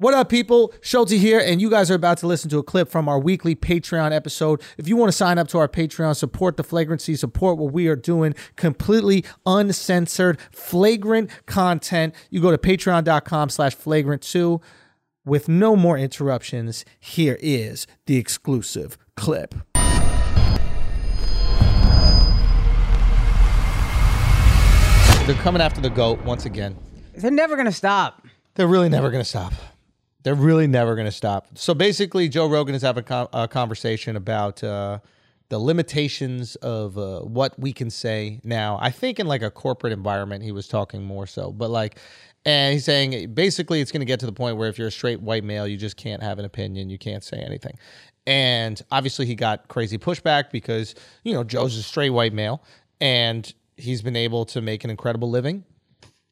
What up, people? Schulz here, and you guys are about to listen to a clip from our weekly Patreon episode. If you want to sign up to our Patreon, support the flagrancy, support what we are doing, completely uncensored, flagrant content, you go to patreon.com slash flagrant2. With no more interruptions, here is the exclusive clip. They're coming after the GOAT once again. They're never gonna stop. They're really never going to stop. They're really never going to stop. So basically, Joe Rogan is having a, con- a conversation about uh, the limitations of uh, what we can say now. I think in like a corporate environment, he was talking more so, but like, and he's saying basically it's going to get to the point where if you're a straight white male, you just can't have an opinion, you can't say anything. And obviously, he got crazy pushback because you know Joe's a straight white male, and he's been able to make an incredible living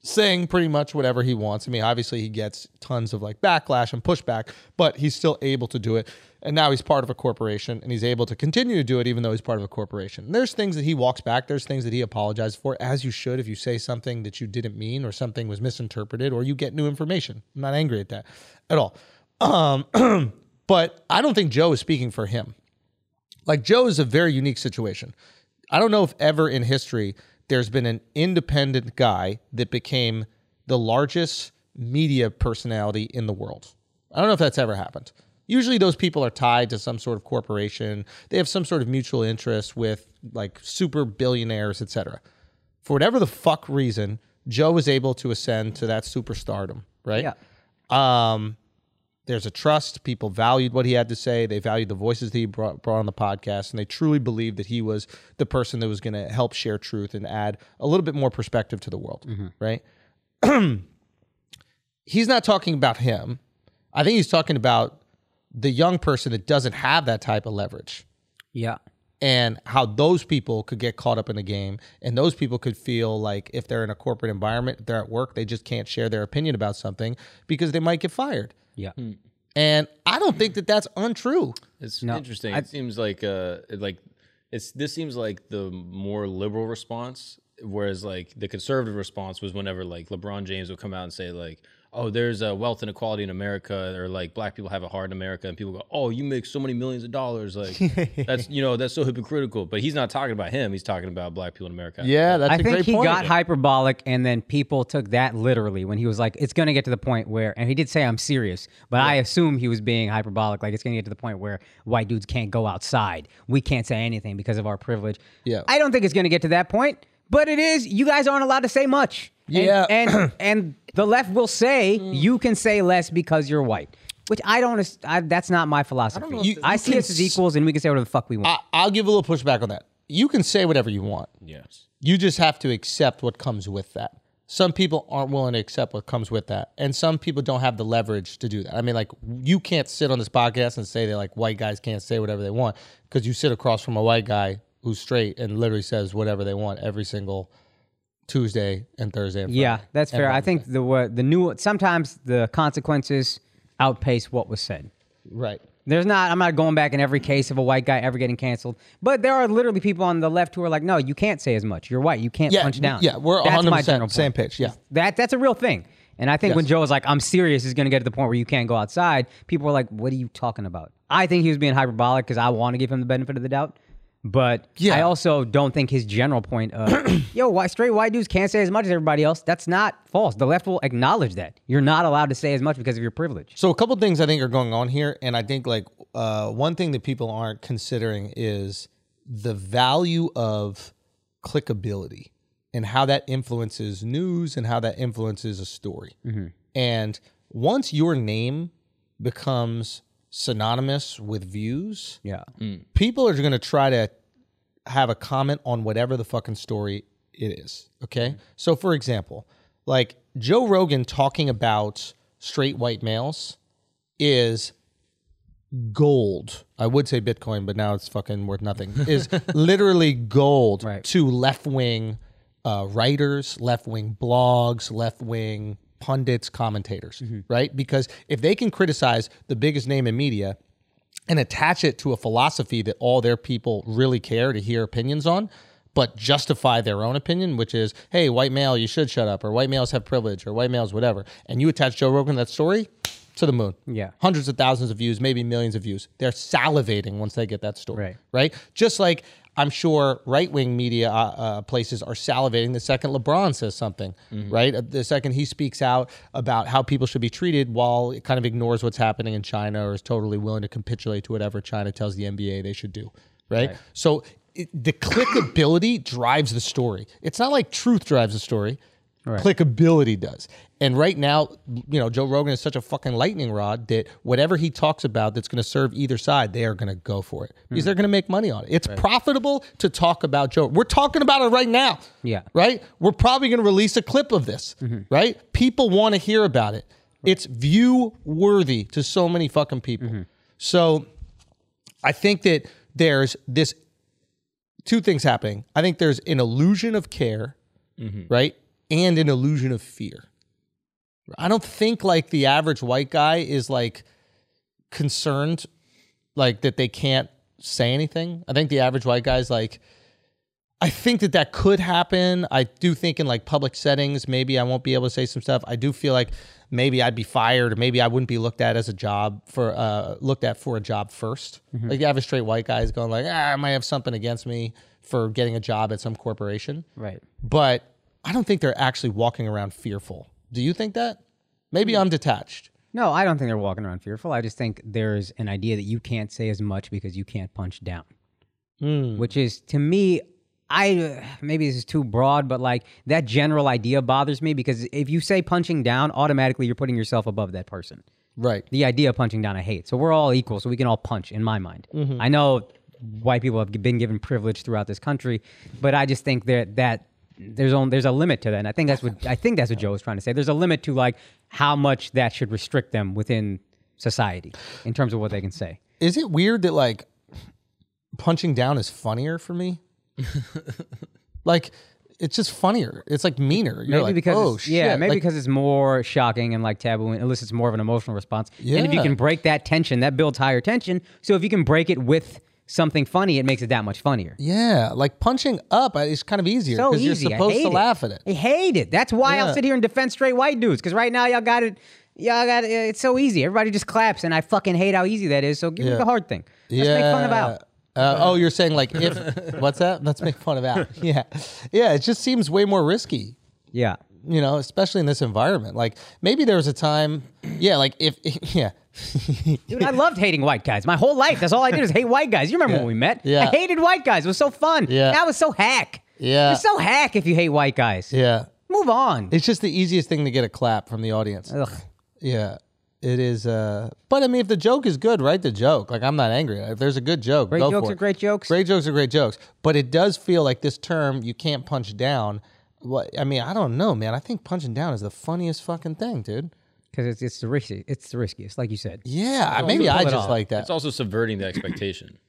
saying pretty much whatever he wants. I mean, obviously he gets tons of like backlash and pushback, but he's still able to do it. And now he's part of a corporation and he's able to continue to do it even though he's part of a corporation. And there's things that he walks back, there's things that he apologizes for, as you should if you say something that you didn't mean or something was misinterpreted or you get new information. I'm not angry at that at all. Um, but I don't think Joe is speaking for him. Like Joe is a very unique situation. I don't know if ever in history there's been an independent guy that became the largest media personality in the world. I don't know if that's ever happened. Usually those people are tied to some sort of corporation. They have some sort of mutual interest with like super billionaires, etc. For whatever the fuck reason, Joe was able to ascend to that superstardom, right? Yeah. Um, there's a trust. People valued what he had to say. They valued the voices that he brought, brought on the podcast, and they truly believed that he was the person that was going to help share truth and add a little bit more perspective to the world, mm-hmm. right? he's not talking about him. I think he's talking about the young person that doesn't have that type of leverage Yeah. and how those people could get caught up in the game and those people could feel like if they're in a corporate environment if they're at work they just can't share their opinion about something because they might get fired Yeah. and i don't think that that's untrue It's No, interesting. I- it seems like uh like it's this seems like the more liberal response, whereas like the conservative response was whenever like LeBron James would come out and say like, "Oh, there's a wealth inequality in America," or like black people have it hard in America, and people go, "Oh, you make so many millions of dollars," like that's you know that's so hypocritical. But he's not talking about him; he's talking about black people in America. yeah that's I a think great he point got hyperbolic, and then people took that literally when he was like, "It's going to get to the point where," and he did say, "I'm serious," but I assume he was being hyperbolic, like it's going to get to the point where white dudes can't go outside, we can't say anything because of our privilege. Yeah. I don't think it's going to get to that point, but it is. You guys aren't allowed to say much. And- Yeah. and and, the left will say you can say less because you're white. Which I don't. I, that's not my philosophy. know if You- I you see can us as equals, and we can say whatever the fuck we want. I, i'll give a little pushback on that you can say whatever you want Yes. you just have to accept what comes with that some people aren't willing to accept what comes with that and some people don't have the leverage to do that i mean like you can't sit on this podcast and say that like white guys can't say whatever they want because you sit across from a white guy who's straight and literally says whatever they want every single tuesday and thursday and Yeah, that's fair. I think the what the new sometimes the consequences outpace what was said. right There's not. I'm not going back in every case of a white guy ever getting canceled, but there are literally people on the left who are like, "No, you can't say as much. You're white. You can't yeah punch down." yeah we're That's 100% my general same point. pitch yeah That that's a real thing. And I think when Joe was like, "I'm serious," is going to get to the point where you can't go outside. People were like, "What are you talking about?" I think he was being hyperbolic because I want to give him the benefit of the doubt. But Yeah. I also don't think his general point of, yo, why straight white dudes can't say as much as everybody else, that's not false. The left will acknowledge that. You're not allowed to say as much because of your privilege. So a couple things I think are going on here, and I think like uh, one thing that people aren't considering is the value of clickability and how that influences news and how that influences a story. And once your name becomes synonymous with views, Yeah. people are going to try to have a comment on whatever the fucking story it is. Okay. So, for example, like Joe Rogan talking about straight white males is gold. I would say Bitcoin, but now it's fucking worth nothing. Is literally gold Right. to left wing uh, writers, left wing blogs, left wing pundits, commentators, mm-hmm. right? Because if they can criticize the biggest name in media and attach it to a philosophy that all their people really care to hear opinions on, but justify their own opinion, which is, hey, white male, you should shut up, or white males have privilege, or white males, whatever, and you attach Joe Rogan to that story, to the moon. Yeah. Hundreds of thousands of views, maybe millions of views. They're salivating once they get that story. Right. Right. Just like I'm sure right wing media uh, uh, places are salivating the second LeBron says something, right? Uh, The second he speaks out about how people should be treated while it kind of ignores what's happening in China or is totally willing to capitulate to whatever China tells the NBA they should do, right? So it, the clickability drives the story. It's not like truth drives the story. Clickability does. And right now, you know, Joe Rogan is such a fucking lightning rod that whatever he talks about that's going to serve either side, they are going to go for it because hmm. they're going to make money on it. It's profitable to talk about Joe. We're talking about it right now. Yeah. Right? We're probably going to release a clip of this. Mm-hmm. Right? People want to hear about it. It's view worthy to so many fucking people. Mm-hmm. So I think that there's this two things happening. I think there's an illusion of care, mm-hmm. right? And an illusion of fear. I don't think like the average white guy is like concerned like that they can't say anything. I think the average white guy is like I think that that could happen. I do think in like public settings, maybe I won't be able to say some stuff. I do feel like maybe I'd be fired, or maybe I wouldn't be looked at as a job for uh, looked at for a job 1st Like you have a straight white guy is going like, ah, I might have something against me for getting a job at some corporation, Right. but I don't think they're actually walking around fearful. Do you think that? Maybe I'm detached. No, I don't think they're walking around fearful. I just think there's an idea that you can't say as much because you can't punch down. Hmm. Which is to me, I maybe this is too broad, but like that general idea bothers me because if you say punching down, automatically you're putting yourself above that person. Right. The idea of punching down, I hate. So we're all equal, so we can all punch. In my mind, mm-hmm. I know white people have been given privilege throughout this country, but I just think that that there's only there's a limit to that, and I think that's what I think that's what Joe was trying to say. There's a limit to like how much that should restrict them within society in terms of what they can say. Is it weird that like punching down is funnier for me? like it's just funnier. It's like meaner. You're Maybe like, because oh shit. yeah, maybe Like, because it's more shocking and like taboo and elicits more of an emotional response. Yeah. And if you can break that tension, that builds higher tension. So if you can break it with something funny, it makes it that much funnier. yeah, like punching up is kind of easier So because you're easy. I supposed hate to it. laugh at it. I hate it. That's why I'll Yeah. sit here and defend straight white dudes. Because right now y'all got it. Y'all got it. It's so easy. Everybody just claps, and I fucking hate how easy that is. So give me Yeah. the hard thing. Let's make fun of Al. Uh, oh, you're saying like if what's that? Let's make fun of Al. Yeah, yeah. It just seems way more risky. Yeah. You know, especially in this environment. Like maybe there was a time. Yeah, like if yeah. Dude, I loved hating white guys. My whole life, that's all I did is hate white guys. You remember when we met? Yeah. I hated white guys. It was so fun. Yeah. That was so hack. Yeah. You're so hack if you hate white guys. yeah. Move on. It's just the easiest thing to get a clap from the audience. Ugh. Yeah. It is uh but I mean if the joke is good, write the joke. Like I'm not angry. If there's a good joke, Great go jokes for are great jokes. Great jokes are great jokes. But it does feel like this term you can't punch down. What I mean, I don't know, man. I think punching down is the funniest fucking thing, dude. Because it's, it's the risky. It's the riskiest, like you said. Yeah, maybe pull I it just off. like that. It's also subverting the expectation.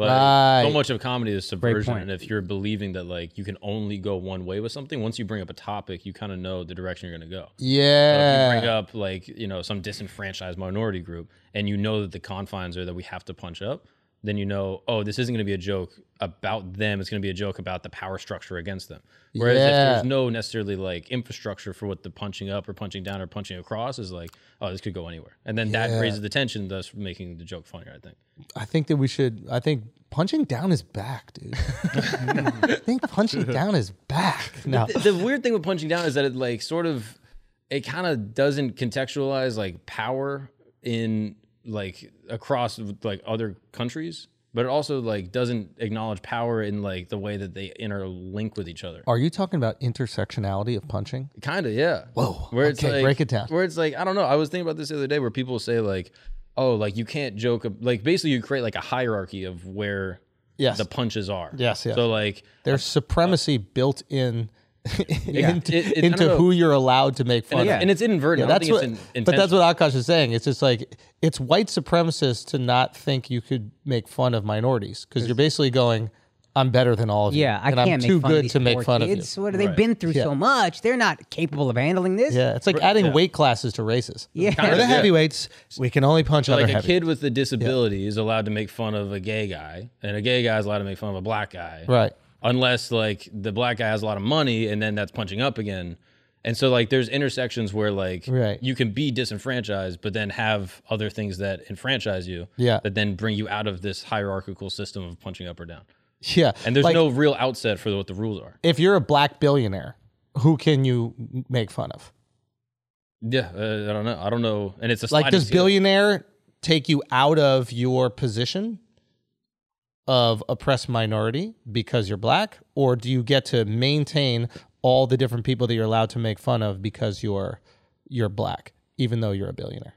Like, Right. So much of comedy is subversion, point. and if you're believing that like you can only go one way with something, once you bring up a topic, you kind of know the direction you're going to go. So if you yeah. bring up like you know some disenfranchised minority group, and you know that the confines are that we have to punch up, then you know, oh, this isn't going to be a joke about them. It's going to be a joke about the power structure against them. Whereas if there's no necessarily like infrastructure for what the punching up or punching down or punching across is like, oh, this could go anywhere, and then that raises the tension, thus making the joke funnier. I think. I think that we should I think punching down is back, dude. I think punching down is back. No. the, the weird thing with punching down is that it like sort of it kind of doesn't contextualize like power in like across like other countries but it also like doesn't acknowledge power in like the way that they interlink with each other Are you talking about intersectionality of punching? kind of yeah Whoa, where it's okay, like break it down. where it's like i don't know i was thinking about this the other day where people say like oh like you can't joke like basically you create like a hierarchy of where Yes. the punches are Yes, yes. so like There's uh, supremacy built in into, It- it- into who you're allowed to make fun and, of. it's, and it's inadvertent I don't that's think what, it's in, but that's what Akaash is saying. It's just like it's white supremacist to not think you could make fun of minorities because you're basically going, "I'm better than all of you." Yeah, I and can't I'm make too fun of good these to make poor fun kids. of What have they Right. been through Yeah. so much? They're not capable of handling this. Yeah, it's like adding yeah. weight classes to races. Yeah. we're the yeah. heavyweights. We can only punch other like a kid with a disability is allowed to make fun of a gay guy, and a gay guy is allowed to make fun of a black guy. Right. Unless like the black guy has a lot of money, and then that's punching up again. And so like there's intersections where like Right. you can be disenfranchised, but then have other things that enfranchise you. Yeah. That then bring you out of this hierarchical system of punching up or down. Yeah. And there's Like, no real outset for what the rules are. if you're a black billionaire, who can you make fun of? Yeah, uh, I don't know. I don't know. And it's a Like, does billionaire take you out of your position of oppressed minority because you're black, or do you get to maintain all the different people that you're allowed to make fun of because you're you're black, even though you're a billionaire?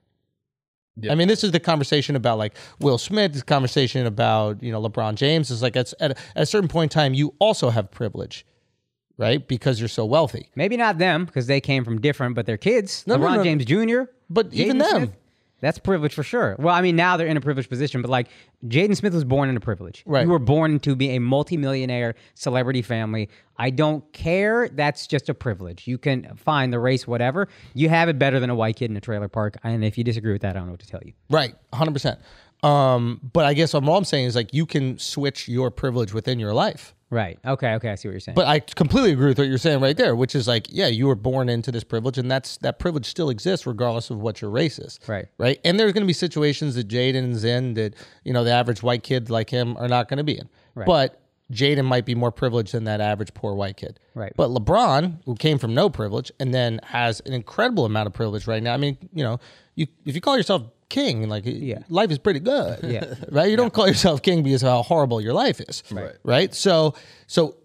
Yeah. I mean, this is the conversation about like Will Smith. This conversation about you know LeBron James is like it's at, at a certain point in time you also have privilege, right? Because you're so wealthy. Maybe not them because they came from different, but their kids. No, no, LeBron no. James Jr. But even them. Smith, that's privilege for sure. Well, I mean, now they're in a privileged position, but like Jaden Smith was born in a privilege. Right. You were born to be a multimillionaire celebrity family. I don't care. That's just a privilege. You can find the race, whatever. You have it better than a white kid in a trailer park. And if you disagree with that, I don't know what to tell you. Right, hundred percent. Um, but I guess what I'm saying is like you can switch your privilege within your life. Right. Okay. Okay. I see what you're saying. But I completely agree with what you're saying right there, which is like, yeah, you were born into this privilege, and that's that privilege still exists regardless of what your race is. Right. Right. And there's going to be situations that Jaden's in that you know the average white kid like him are not going to be in. Right. But Jaden might be more privileged than that average poor white kid. Right. But LeBron, who came from no privilege and then has an incredible amount of privilege right now. I mean, you know, you if you call yourself king, like yeah. life is pretty good. Yeah. right? You don't call yourself king because of how horrible your life is. Right. Right. So, so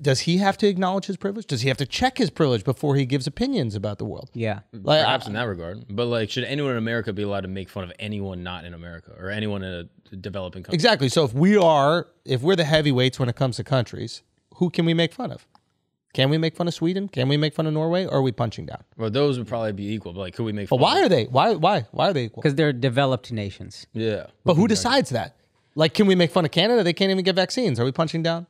does he have to acknowledge his privilege? Does he have to check his privilege before he gives opinions about the world? yeah. Like, Perhaps in that regard. But like, should anyone in America be allowed to make fun of anyone not in America or anyone in a developing country? exactly. So if we are, if we're the heavyweights when it comes to countries, who can we make fun of? Can we make fun of Sweden? Can we make fun of Norway? Or are we punching down? Well, those would probably be equal. But like, could we make? Fun? But fun why of- are they? Why? Why? Why are they equal? Because they're developed nations. Yeah. But who decides that? Like, can we make fun of Canada? They can't even get vaccines. Are we punching down?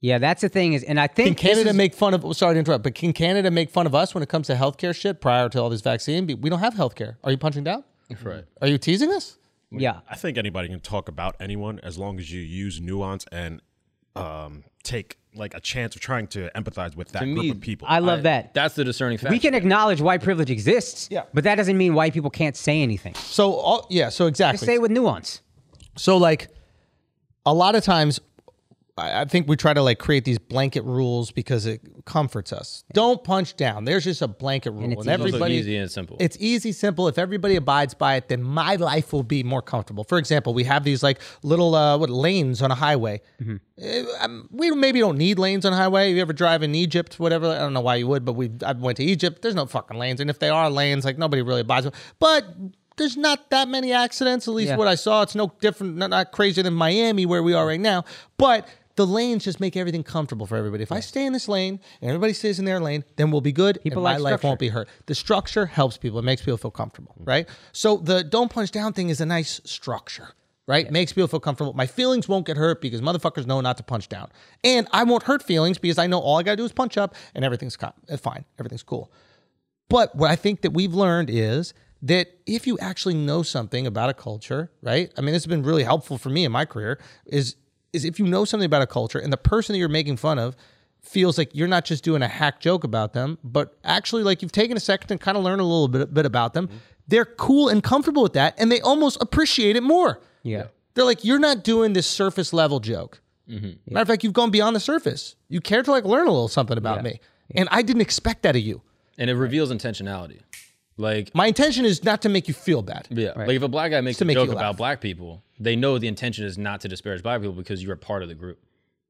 Yeah, that's the thing is, and I think Can this Canada is- make fun of? Sorry to interrupt, but can Canada make fun of us when it comes to healthcare shit prior to all this vaccine? We don't have healthcare. Are you punching down? That's right. Are you teasing us? yeah, I think anybody can talk about anyone as long as you use nuance and um, take like a chance of trying to empathize with that group me, of people. I love that. That's the discerning factor. We can acknowledge white privilege exists, Yeah. but that doesn't mean white people can't say anything. So, all, yeah. So Just exactly. say it with nuance. So like a lot of times I I think we try to like create these blanket rules because it comforts us. Don't punch down. There's just a blanket rule. And, it's easy. It's everybody easy and simple. It's easy, simple. If everybody abides by it, then my life will be more comfortable. For example, we have these like little uh, what lanes on a highway. Eh, um, we maybe don't need lanes on a highway. You ever drive in Egypt, whatever? I don't know why you would, but we I went to Egypt. There's no fucking lanes, and if they are lanes, like nobody really abides. by But there's not that many accidents. At least Yeah. what I saw, it's no different, not, not crazier than Miami where we are right now. But the lanes just make everything comfortable for everybody. If I stay in this lane and everybody stays in their lane, then we'll be good. People and my like life structure. won't be hurt. The structure helps people. It makes people feel comfortable, right? So the don't punch down thing is a nice structure, right? Makes people feel comfortable. My feelings won't get hurt because motherfuckers know not to punch down, and I won't hurt feelings because I know all I gotta do is punch up and everything's uh, fine. Everything's cool. But what I think that we've learned is that if you actually know something about a culture, right? I mean, this has been really helpful for me in my career. Is is if you know something about a culture and the person that you're making fun of feels like you're not just doing a hack joke about them, but actually like you've taken a second to kind of learn a little bit, bit about them. Mm-hmm. They're cool and comfortable with that, and they almost appreciate it more. Yeah. They're like, you're not doing this surface level joke. Mm-hmm. Matter of fact, you've gone beyond the surface. You care to like learn a little something about me, and I didn't expect that of you. and it reveals intentionality. Like, My intention is not to make you feel bad. yeah, like if a black guy makes to a make joke about black people, they know the intention is not to disparage black people because you're a part of the group.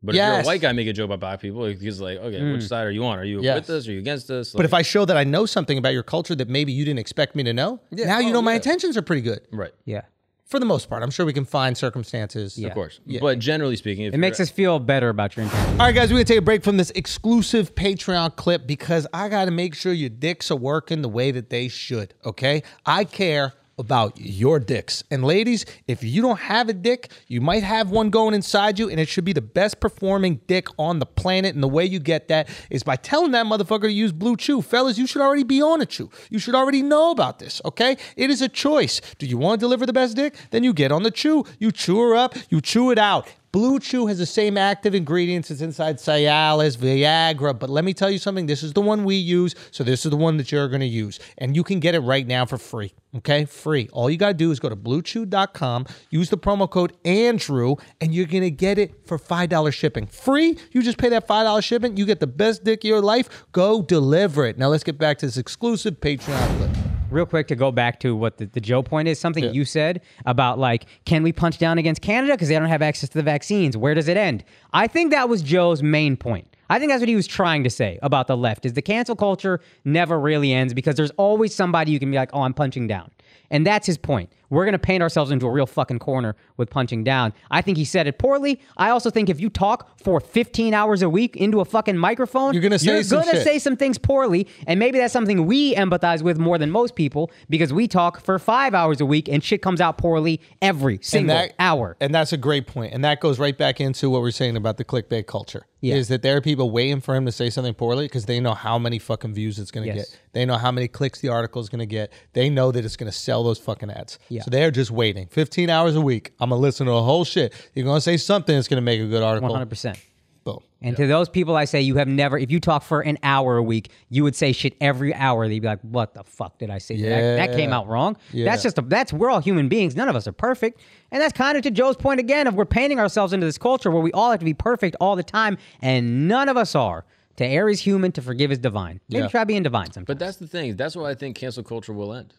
But if you're a white guy making a joke about black people, it's like, okay, which hmm. side are you on? Are you Yes. with us? Are you against us? But if I show that I know something about your culture that maybe you didn't expect me to know, now you Oh, know my yeah. intentions are pretty good right, Yeah. for the most part. I'm sure we can find circumstances. of course. But generally speaking, if It makes us feel better about your intentions. All right, guys, we're gonna take a break from this exclusive Patreon clip because I gotta make sure your dicks are working the way that they should. Okay, I care about your dicks. And ladies, if you don't have a dick, you might have one going inside you, and it should be the best performing dick on the planet. And the way you get that is by telling that motherfucker to use BlueChew. Fellas, you should already be on a chew. You should already know about this, okay? It is a choice. Do you want to deliver the best dick? Then you get on the chew. You chew her up, you chew it out. BlueChew has the same active ingredients as inside Cialis, Viagra, but let me tell you something. This is the one we use, so this is the one that you're going to use. And you can get it right now for free. Okay? Free. All you got to do is go to bluechew.com, use the promo code Andrew, and you're going to get it for $5 shipping. Free. You just pay that $5 shipping. You get the best dick of your life. Go deliver it. Now let's get back to this exclusive Patreon. Real quick to go back to what the, the Joe point is, something you said about like, can we punch down against Canada because they don't have access to the vaccines? Where does it end? I think that was Joe's main point. I think that's what he was trying to say about the left is the cancel culture never really ends because there's always somebody you can be like, oh, I'm punching down. And that's his point. We're going to paint ourselves into a real fucking corner with punching down. I think he said it poorly. I also think if you talk for 15 hours a week into a fucking microphone, You're gonna say you're some gonna shit. say some things poorly, and maybe that's something we empathize with more than most people because we talk for five hours a week and shit comes out poorly every single that, hour. And that's a great point. And that goes right back into what we're saying about the clickbait culture. Yeah. Is that there are people waiting for him to say something poorly because they know how many fucking views it's going to Yes. get. They know how many clicks the article is going to get. They know that it's going to sell those fucking ads. Yeah. So they're just waiting. 15 hours a week. I'm going to listen to the whole shit. You're going to say something that's going to make a good article. 100%. Boom. And to those people, I say you have never, if you talk for an hour a week, you would say shit every hour. They'd be like, what the fuck did I say? That, that came out wrong. Yeah. That's just, a, that's, we're all human beings. None of us are perfect. And that's kind of to Joe's point again of we're painting ourselves into this culture where we all have to be perfect all the time, and none of us are. To err is human, to forgive is divine. Maybe Yeah. try being divine sometimes. But that's the thing. That's why I think cancel culture will end.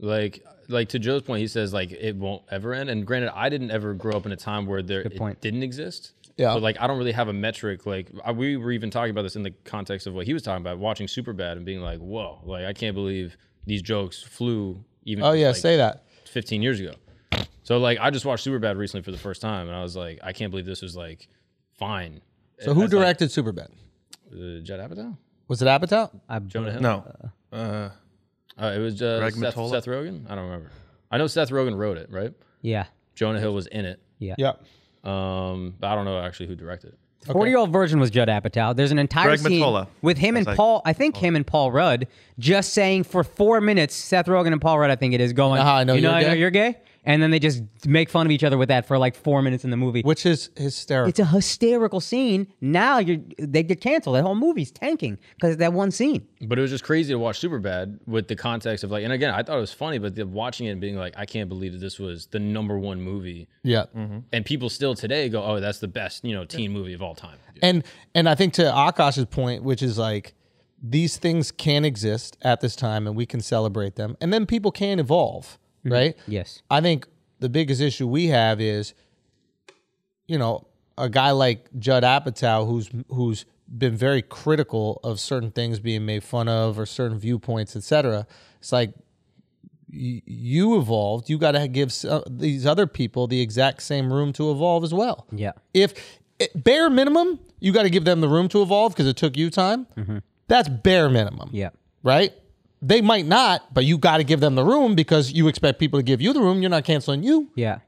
Like, like to Joe's point, he says like it won't ever end. And granted, I didn't ever grow up in a time where there it point. didn't exist. Yeah. But like, I don't really have a metric. Like, I, we were even talking about this in the context of what he was talking about, watching Superbad and being like, "Whoa!" Like, I can't believe these jokes flew. Even Oh, yeah. like, say that. 15 years ago. So like, I just watched Superbad recently for the first time, and I was like, I can't believe this was like fine. So who As, like, directed Superbad? uh, Judd Apatow? Was it Apatow? Jonah Hill? No. Uh, Uh, it was uh, Greg Seth, Mottola? Seth Rogen. I don't remember. I know Seth Rogen wrote it, right? yeah. Jonah Hill was in it. Yeah. Yeah. Um, but I don't know actually who directed it. Forty year old Virgin was Judd Apatow. There's an entire Greg scene Mottola. with him and That's like- Paul. I think him and Paul Rudd just saying for four minutes. Seth Rogen and Paul Rudd, I think it is going. know how I know you know, you're I know gay?" you're gay, and then they just make fun of each other with that for like four minutes in the movie. Which is hysterical. it's a hysterical scene. Now you're they get canceled. That whole movie's tanking because of that one scene. But it was just crazy to watch Superbad with the context of like, and again, I thought it was funny, but the, watching it and being like, I can't believe that this was the number one movie, yeah. Mm-hmm. and people still today go, oh, that's the best, you know, teen movie of all time. And and I think to Akaash's point, which is like these things can exist at this time and we can celebrate them. And then people can evolve, Mm-hmm. right? Yes. I think the biggest issue we have is, you know, a guy like Judd Apatow who's who's been very critical of certain things being made fun of or certain viewpoints, etc. It's like y- you evolved. You got to give uh, these other people the exact same room to evolve as well Yeah. if it, bare minimum, you got to give them the room to evolve because it took you time. Mm-hmm. That's bare minimum. Yeah. Right? They might not, but you got to give them the room because you expect people to give you the room. You're not canceling you. Yeah.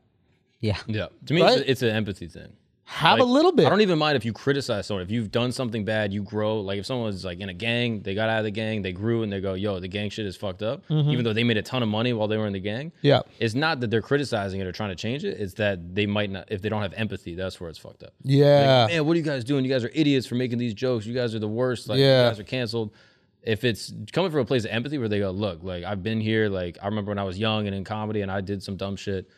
Yeah. Yeah, to me, Right? it's, it's an empathy thing. Have a Like, little bit. I don't even mind if you criticize someone. If you've done something bad, you grow. Like if someone's like in a gang, they got out of the gang, they grew, and they go, "Yo, the gang shit is fucked up." Even though they made a ton of money while they were in the gang. Mm-hmm. Yeah. It's not that they're criticizing it or trying to change it. It's that they might not. If they don't have empathy, that's where it's fucked up. yeah. Man, what are you guys doing? You guys are idiots for making these jokes. You guys are the worst. Like Yeah. you guys are canceled. If it's coming from a place of empathy where they go, look, like I've been here. Like I remember when I was young and in comedy, and I did some dumb shit.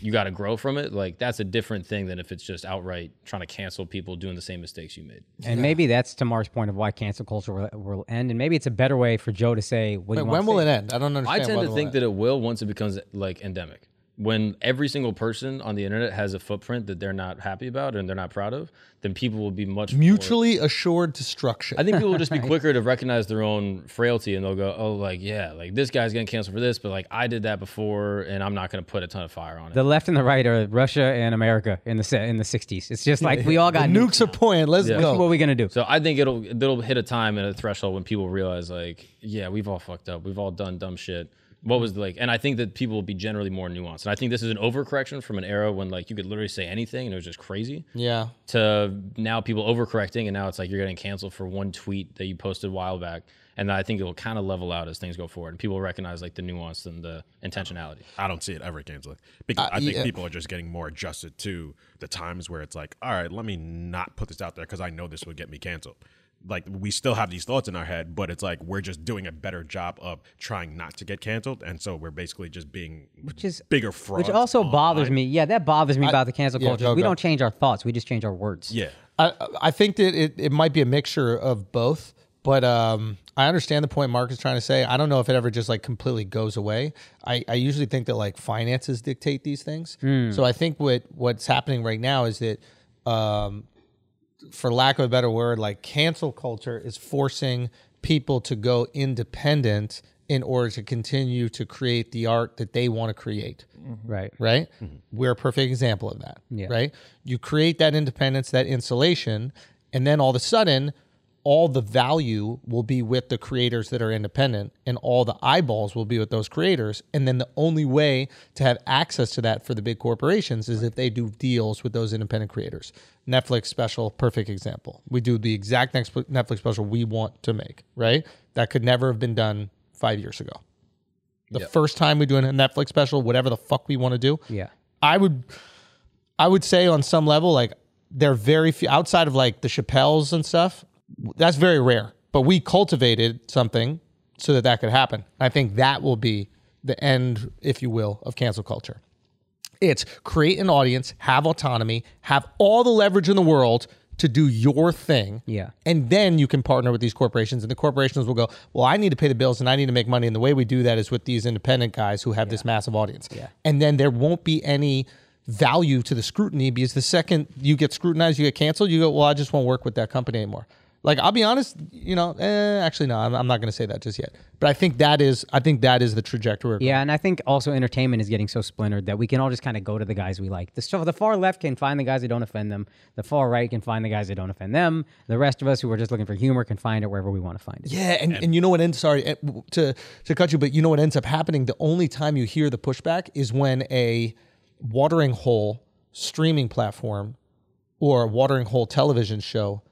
You got to grow from it. Like that's a different thing than if it's just outright trying to cancel people doing the same mistakes you made. And maybe that's Tamar's point of why cancel culture will, will end. And maybe it's a better way for Joe to say what Wait, he when will to it end? I don't understand. I tend to think it that it will once it becomes like endemic. When every single person on the internet has a footprint that they're not happy about and they're not proud of, then people will be much more- mutually assured destruction. I think people will just be quicker to recognize their own frailty and they'll go, oh, like, yeah, like this guy's getting canceled for this, but like I did that before and I'm not going to put a ton of fire on it. The left and the right are Russia and America in the in the 60s. It's just like we all got nukes. Nukes are point. Let's Yeah. go. What are we gonna do? so I think it'll it'll hit a time and a threshold when people realize like, yeah, we've all fucked up. We've all done dumb shit. What was like, and I think that people will be generally more nuanced. And I think this is an overcorrection from an era when like you could literally say anything and it was just crazy. Yeah. To now people overcorrecting and now it's like you're getting canceled for one tweet that you posted a while back. And I think it will kind of level out as things go forward, and people recognize like the nuance and the intentionality. I don't see it ever canceling because uh, I think yeah. people are just getting more adjusted to the times where it's like, all right, let me not put this out there because I know this would get me canceled. Like we still have these thoughts in our head, but it's like we're just doing a better job of trying not to get canceled, and so we're basically just being Which is bigger frauds. Which also bothers me. Yeah, that bothers me about the cancel yeah, culture. go, we go. don't change our thoughts. We just change our words. Yeah, I I think that it, it might be a mixture of both, but um, I understand the point Mark is trying to say. I don't know if it ever just like completely goes away. I, I usually think that like finances dictate these things. So I think what what's happening right now is that, um, for lack of a better word, like cancel culture is forcing people to go independent in order to continue to create the art that they want to create mm-hmm. Right. right? Mm-hmm. We're a perfect example of that, Yeah. right? You create that independence, that insulation, and then all of a sudden, all the value will be with the creators that are independent, and all the eyeballs will be with those creators. And then the only way to have access to that for the big corporations is if they do deals with those independent creators. Netflix special, perfect example. We do the exact next Netflix special we want to make, right? That could never have been done five years ago. The first time we do a Netflix special, whatever the fuck we want to do, Yeah. I would, I would say on some level, like they're very few outside of like the Chappelles and stuff. That's very rare. But we cultivated something so that that could happen. I think that will be the end, if you will, of cancel culture. It's create an audience, have autonomy, have all the leverage in the world to do your thing. Yeah. And then you can partner with these corporations, and the corporations will go, Well, I need to pay the bills and I need to make money. And the way we do that is with these independent guys who have this massive audience. Yeah. And then there won't be any value to the scrutiny because the second you get scrutinized, you get canceled, you go, Well, I just won't work with that company anymore. Like I'll be honest, you know, eh, actually no, I'm, I'm not going to say that just yet. But I think that is, I think that is the trajectory. Yeah, and I think also entertainment is getting so splintered that we can all just kind of go to the guys we like. The, so the far left can find the guys that don't offend them. The far right can find the guys that don't offend them. The rest of us who are just looking for humor can find it wherever we want to find it. Yeah, and, and you know what ends sorry eh, to to cut you, but you know what ends up happening? The only time you hear the pushback is when a watering hole streaming platform or a watering hole television show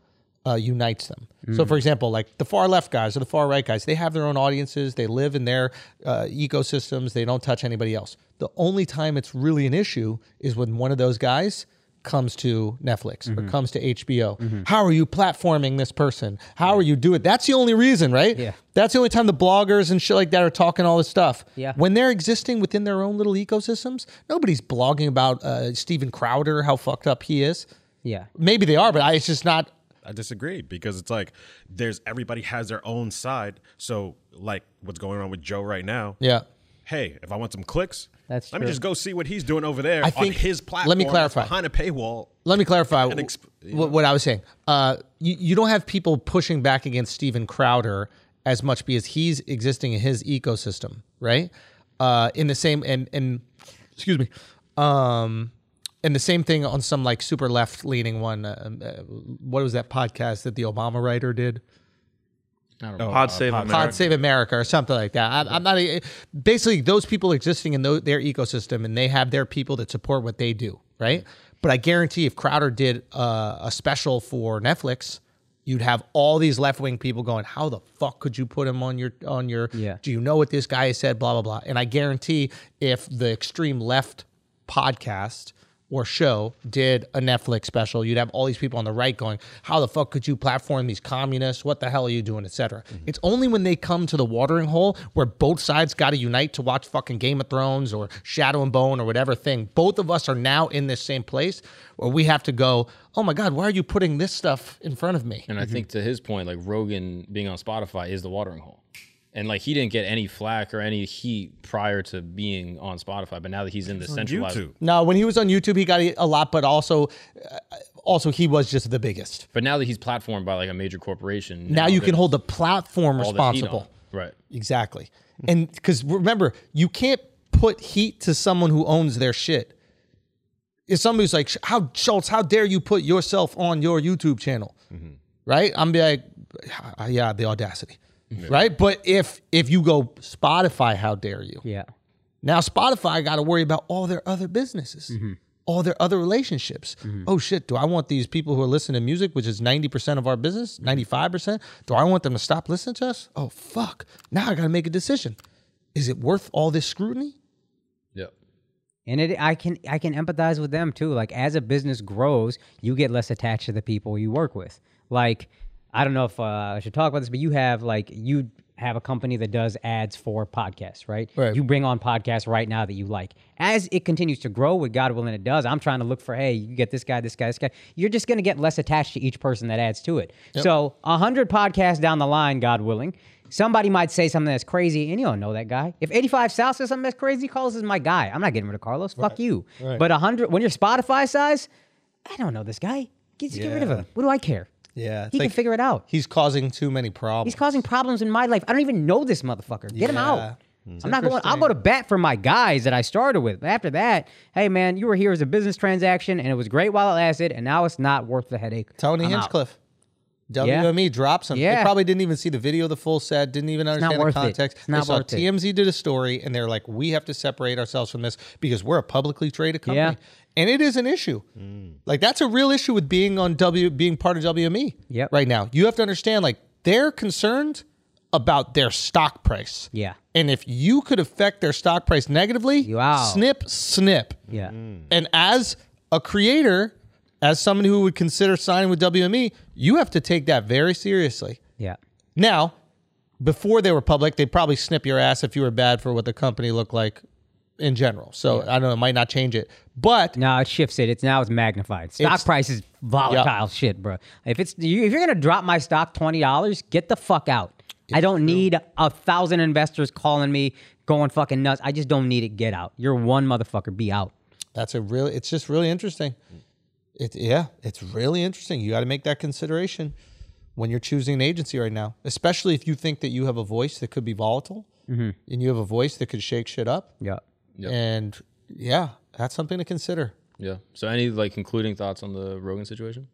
uh, unites them. So, for example, like the far left guys or the far right guys, they have their own audiences. They live in their uh, ecosystems. They don't touch anybody else. The only time it's really an issue is when one of those guys comes to Netflix or comes to HBO. How are you platforming this person? How are you doing? That's the only reason, right? Yeah. That's the only time the bloggers and shit like that are talking all this stuff. Yeah. When they're existing within their own little ecosystems, nobody's blogging about uh, Steven Crowder, how fucked up he is. Yeah. Maybe they are, but I, it's just not. I disagree because it's like there's everybody has their own side. So like what's going on with Joe right now? Yeah. Hey, if I want some clicks, That's let me just go see what he's doing over there I on think- his let platform. me clarify. behind a paywall. Let me clarify exp- what, what I was saying. Uh, you, you don't have people pushing back against Steven Crowder as much because he's existing in his ecosystem, right? Uh, in the same and and excuse me, um, and the same thing on some like super left leaning one. Uh, uh, what was that podcast that the Obama writer did? I don't know. Pod Save Pod- America. Pod Save America or something like that. I'm, I'm not a, basically those people existing in tho- their ecosystem and they have their people that support what they do, right? But I guarantee if Crowder did uh, a special for Netflix, you'd have all these left wing people going, "How the fuck could you put him on your on your? Yeah. Do you know what this guy has said? Blah blah blah." And I guarantee if the extreme left podcast or show did a Netflix special, you'd have all these people on the right going, "How the fuck could you platform these communists? What the hell are you doing?" Etc. Mm-hmm. It's only when they come to the watering hole where both sides got to unite to watch fucking Game of Thrones or Shadow and Bone or whatever thing. Both of us are now in this same place where we have to go. Oh my God, why are you putting this stuff in front of me? And I mm-hmm. think to his point, like Rogan being on Spotify is the watering hole. And like he didn't get any flack or any heat prior to being on Spotify, but now that he's in the on centralized, YouTube. No, when he was on YouTube, he got a lot, but also, uh, also he was just the biggest. but now that he's platformed by like a major corporation, Now you can hold the platform all this heat responsible. on. right? Exactly. And because remember, you can't put heat to someone who owns their shit. If somebody's like, "How Schulz? How dare you put yourself on your YouTube channel?" Right? I'm be like, "Ah, "Yeah, the audacity." Right? But if if you go Spotify, how dare you? Yeah. Now Spotify got to worry about all their other businesses, Mm-hmm. all their other relationships. Oh shit, do I want these people who are listening to music, which is 90% of our business, 95%, do I want them to stop listening to us? Oh fuck. Now I got to make a decision. Is it worth all this scrutiny? Yep. And it, I can, I can empathize with them too. Like as a business grows, you get less attached to the people you work with. Like, I don't know if uh, I should talk about this, but you have like you have a company that does ads for podcasts, right? Right. You bring on podcasts right now that you like. As it continues to grow, with God willing, it does. I'm trying to look for, hey, you get this guy, this guy, this guy. You're just going to get less attached to each person that adds to it. So, a hundred podcasts down the line, God willing, somebody might say something that's crazy, and you don't know that guy. If 85 South says something that's crazy, Carlos is my guy. I'm not getting rid of Carlos. Fuck you. But a hundred, when you're Spotify size, I don't know this guy. Just get rid of him. What do I care? Yeah. He can figure it out. He's causing too many problems. He's causing problems in my life. I don't even know this motherfucker. Get him Yeah. out. I'm not going. I'll go to bat for my guys that I started with. But after that, hey man, you were here as a business transaction, and it was great while it lasted, and now it's not worth the headache. Tony I'm out. Hinchcliffe. WME drops him. They Yeah. probably didn't even see the video, the full set, didn't even understand the it. context. It's not they saw worth it. TMZ did a story and they're like, we have to separate ourselves from this because we're a publicly traded company. Yeah. And it is an issue. Mm. Like that's a real issue with being on W being part of WME Yep. right now. You have to understand, like, they're concerned about their stock price. Yeah. And if you could affect their stock price negatively, Wow. snip, snip. Yeah. Mm. And as a creator, as someone who would consider signing with WME, you have to take that very seriously. Yeah. Now, before they were public, they'd probably snip your ass if you were bad for what the company looked like in general. So I don't know, it might not change it. But No, it shifts it. It's now it's magnified. Stock It's- price is volatile shit, bro. If it's you, if you're gonna drop my stock twenty dollars, get the fuck out. I don't need a thousand investors calling me, going fucking nuts. I just don't need it. Get out. You're one motherfucker. Be out. that's a really it's just really interesting. It yeah, it's really interesting. You got to make that consideration when you're choosing an agency right now, especially if you think that you have a voice that could be volatile mm-hmm. and you have a voice that could shake shit up. Yeah. And yeah, that's something to consider. Yeah. So any like concluding thoughts on the Rogan situation?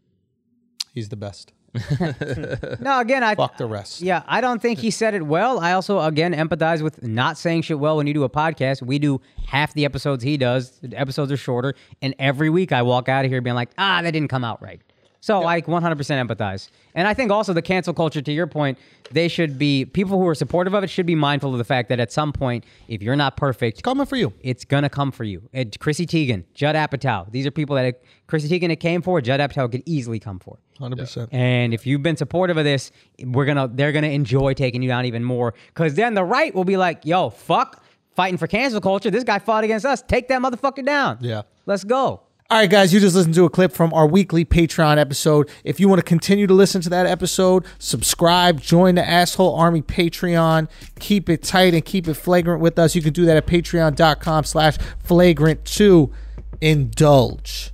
He's the best. No, again, I Fuck the rest. Yeah, I don't think he said it well. I also, again, empathize with not saying shit well when you do a podcast. We do half the episodes he does. The episodes are shorter. And every week I walk out of here being like, ah, that didn't come out right. So I 100% empathize. And I think also the cancel culture, to your point, they should be, people who are supportive of it should be mindful of the fact that at some point, if you're not perfect, it's Coming for you. it's gonna come for you. And Chrissy Teigen, Judd Apatow, these are people that Chrissy Teigen it came for. Judd Apatow could easily come for. 100%. And if you've been supportive of this, we're gonna they're gonna enjoy taking you down even more. Cause then the right will be like, yo, fuck fighting for cancel culture. This guy fought against us. Take that motherfucker down. Yeah. Let's go. All right, guys, you just listened to a clip from our weekly Patreon episode. If you want to continue to listen to that episode, subscribe, join the Asshole Army Patreon. Keep it tight and keep it flagrant with us. You can do that at patreon.com slash flagrant to indulge.